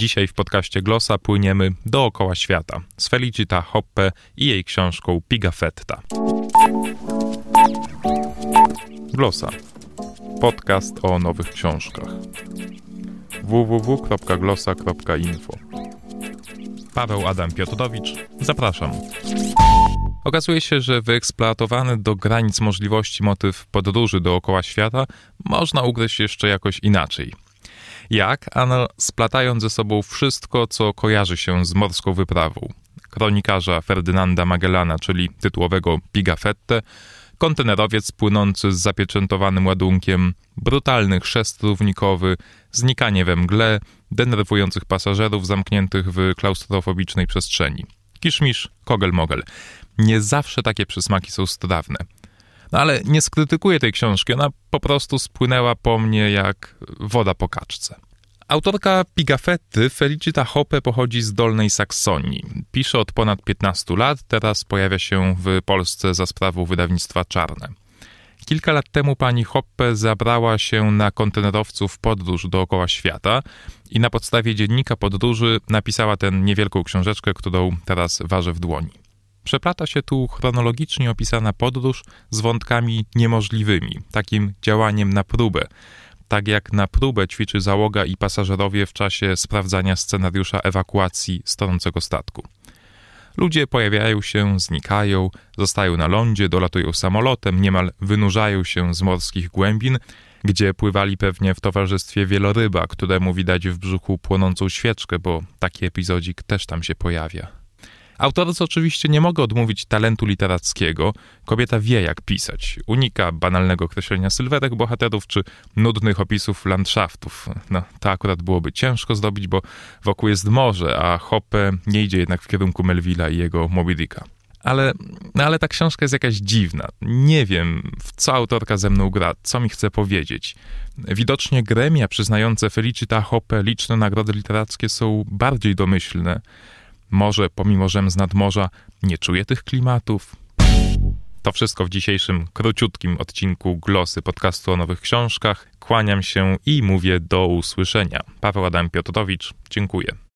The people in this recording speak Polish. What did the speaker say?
Dzisiaj w podcaście Glossa płyniemy dookoła świata z Felicita Hoppe i jej książką Pigafetta. Glossa. Podcast o nowych książkach. www.glossa.info Paweł Adam Piotrowicz, zapraszam. Okazuje się, że wyeksploatowany do granic możliwości motyw podróży dookoła świata można ugryźć jeszcze jakoś inaczej. Jak? Ano, splatając ze sobą wszystko, co kojarzy się z morską wyprawą. Kronikarza Ferdynanda Magellana, czyli tytułowego Pigafette, kontenerowiec płynący z zapieczętowanym ładunkiem, brutalny chrzest równikowy, znikanie we mgle, denerwujących pasażerów zamkniętych w klaustrofobicznej przestrzeni. Kiszmisz, kogel-mogel. Nie zawsze takie przysmaki są strawne. No ale nie skrytykuję tej książki, ona po prostu spłynęła po mnie jak woda po kaczce. Autorka Pigafetty Felicita Hoppe pochodzi z Dolnej Saksonii. Pisze od ponad 15 lat, teraz pojawia się w Polsce za sprawą wydawnictwa Czarne. Kilka lat temu pani Hoppe zabrała się na kontenerowców podróż dookoła świata i na podstawie dziennika podróży napisała tę niewielką książeczkę, którą teraz ważę w dłoni. Przeplata się tu chronologicznie opisana podróż z wątkami niemożliwymi, takim działaniem na próbę, tak jak na próbę ćwiczy załoga i pasażerowie w czasie sprawdzania scenariusza ewakuacji stanącego statku. Ludzie pojawiają się, znikają, zostają na lądzie, dolatują samolotem, niemal wynurzają się z morskich głębin, gdzie pływali pewnie w towarzystwie wieloryba, któremu widać w brzuchu płonącą świeczkę, bo taki epizodzik też tam się pojawia. Autorce oczywiście nie mogę odmówić talentu literackiego. Kobieta wie, jak pisać. Unika banalnego określenia sylwetek bohaterów czy nudnych opisów landschaftów. No, to akurat byłoby ciężko zdobyć, bo wokół jest morze, a Hoppe nie idzie jednak w kierunku Melvilla i jego Moby Dicka. Ale, no ale ta książka jest jakaś dziwna. Nie wiem, w co autorka ze mną gra, co mi chce powiedzieć. Widocznie gremia przyznające Felicita Hoppe liczne nagrody literackie są bardziej domyślne. Może pomimo żem z nadmorza nie czuję tych klimatów? To wszystko w dzisiejszym króciutkim odcinku Glosy podcastu o nowych książkach. Kłaniam się i mówię do usłyszenia. Paweł Adam Piotrowicz, dziękuję.